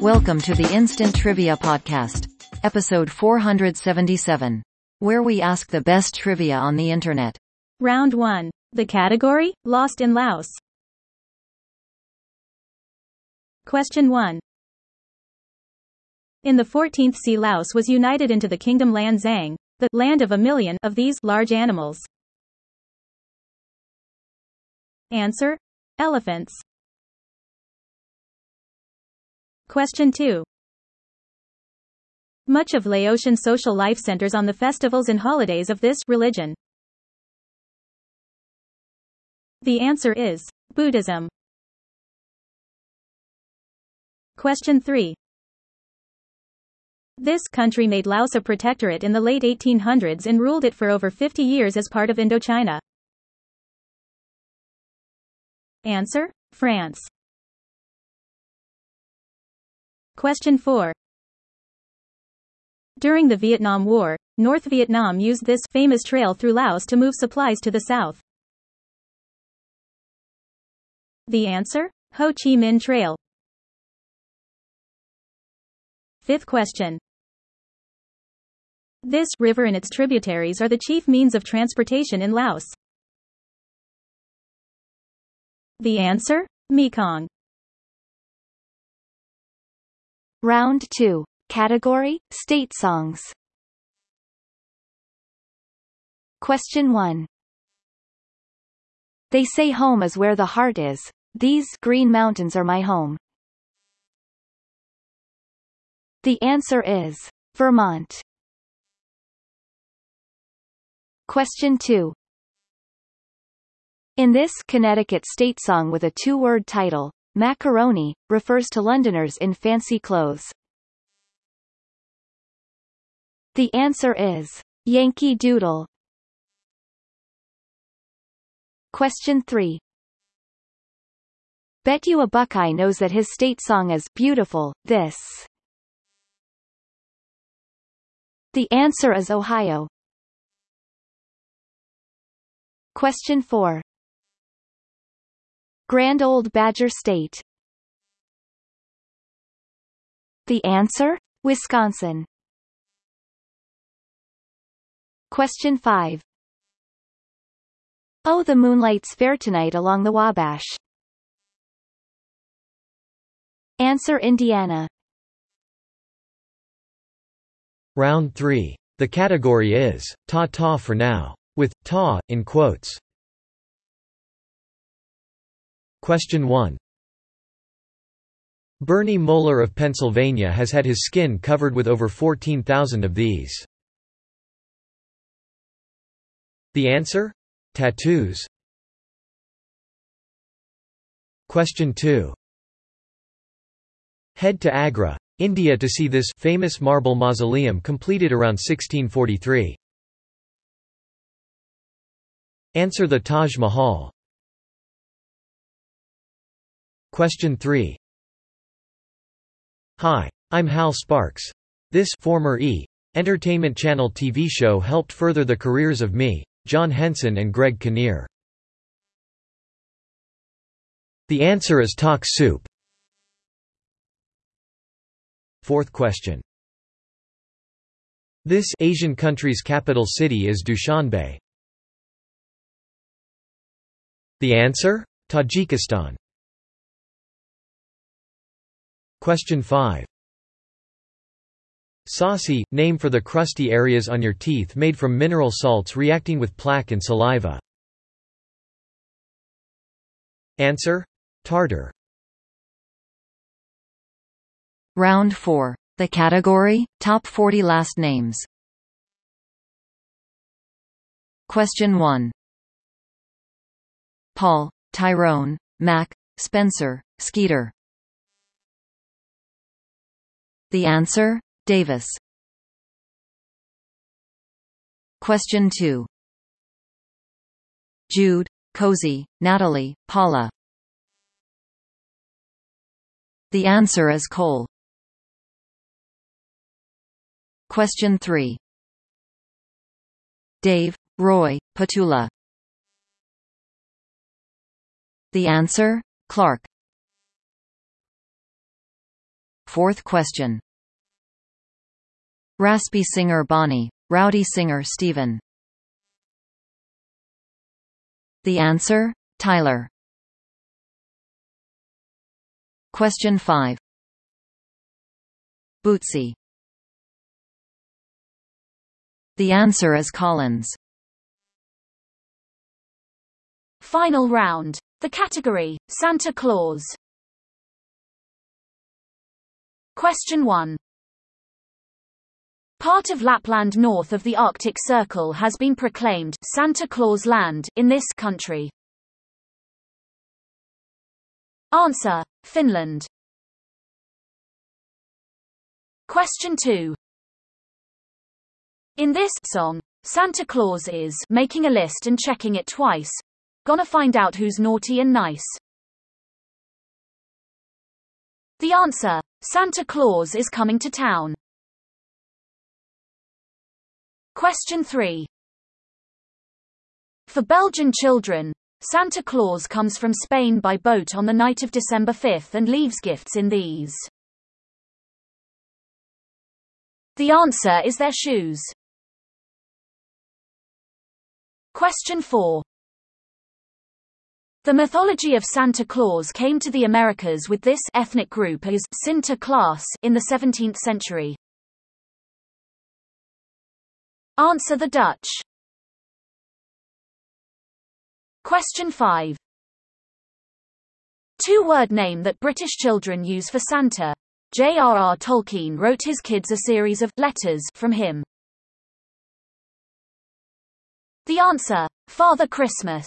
Welcome to the Instant Trivia Podcast, episode 477, where we ask the best trivia on the internet. Round 1. The category? Lost in Laos. Question 1. In the 14th C Laos was united into the kingdom Lan Xang, the land of a million of these large animals. Answer. Elephants. Question 2. Much of Laotian social life centers on the festivals and holidays of this religion. The answer is Buddhism. Question 3. This country made Laos a protectorate in the late 1800s and ruled it for over 50 years as part of Indochina. Answer. France. Question 4. During the Vietnam War, North Vietnam used this famous trail through Laos to move supplies to the south. The answer? Ho Chi Minh Trail. Fifth question. This river and its tributaries are the chief means of transportation in Laos. The answer? Mekong. Round 2. Category, State Songs. Question 1. They say home is where the heart is. These green mountains are my home. The answer is Vermont. Question 2. In this Connecticut state song with a two-word title, Macaroni, refers to Londoners in fancy clothes. The answer is Yankee Doodle. Question 3. Bet you a Buckeye knows that his state song is beautiful, this. The answer is Ohio. Question 4. Grand Old Badger State. The answer? Wisconsin. Question 5. Oh the moonlight's fair tonight along the Wabash. Answer Indiana. Round 3. The category is, ta-ta for now. With, ta, in quotes. Question 1. Bernie Moeller of Pennsylvania has had his skin covered with over 14,000 of these. The answer? Tattoos. Question 2. Head to Agra, India to see this famous marble mausoleum completed around 1643. Answer the Taj Mahal. Question 3. Hi. I'm Hal Sparks. This former E! Entertainment Channel TV show helped further the careers of me, John Henson and Greg Kinnear. The answer is Talk Soup. Fourth question. This Asian country's capital city is Dushanbe. The answer? Tajikistan. Question 5. Saucy, name for the crusty areas on your teeth made from mineral salts reacting with plaque and saliva. Answer? Tartar. Round 4. The category, Top 40 Last Names. Question 1. Paul, Tyrone, Mac, Spencer, Skeeter. The answer? Davis. Question 2. Jude, Cozy, Natalie, Paula. The answer is Cole. Question 3. Dave, Roy, Petula. The answer? Clark. Fourth question. Raspy singer Bonnie. Rowdy singer Stephen. The answer? Tyler. Question 5. Bootsy. The answer is Collins. Final round. The category, Santa Claus. Question 1. Part of Lapland north of the Arctic Circle has been proclaimed Santa Claus Land in this country. Answer: Finland. Question 2. In this song, Santa Claus is making a list and checking it twice. Gonna find out who's naughty and nice. The answer: Santa Claus is coming to town. Question 3. For Belgian children, Santa Claus comes from Spain by boat on the night of December 5th and leaves gifts in these. The answer is their shoes. Question 4. The mythology of Santa Claus came to the Americas with this ethnic group as Sinterklaas in the 17th century. Answer the Dutch. Question 5. Two-word name that British children use for Santa. J.R.R. Tolkien wrote his kids a series of letters from him. The answer. Father Christmas.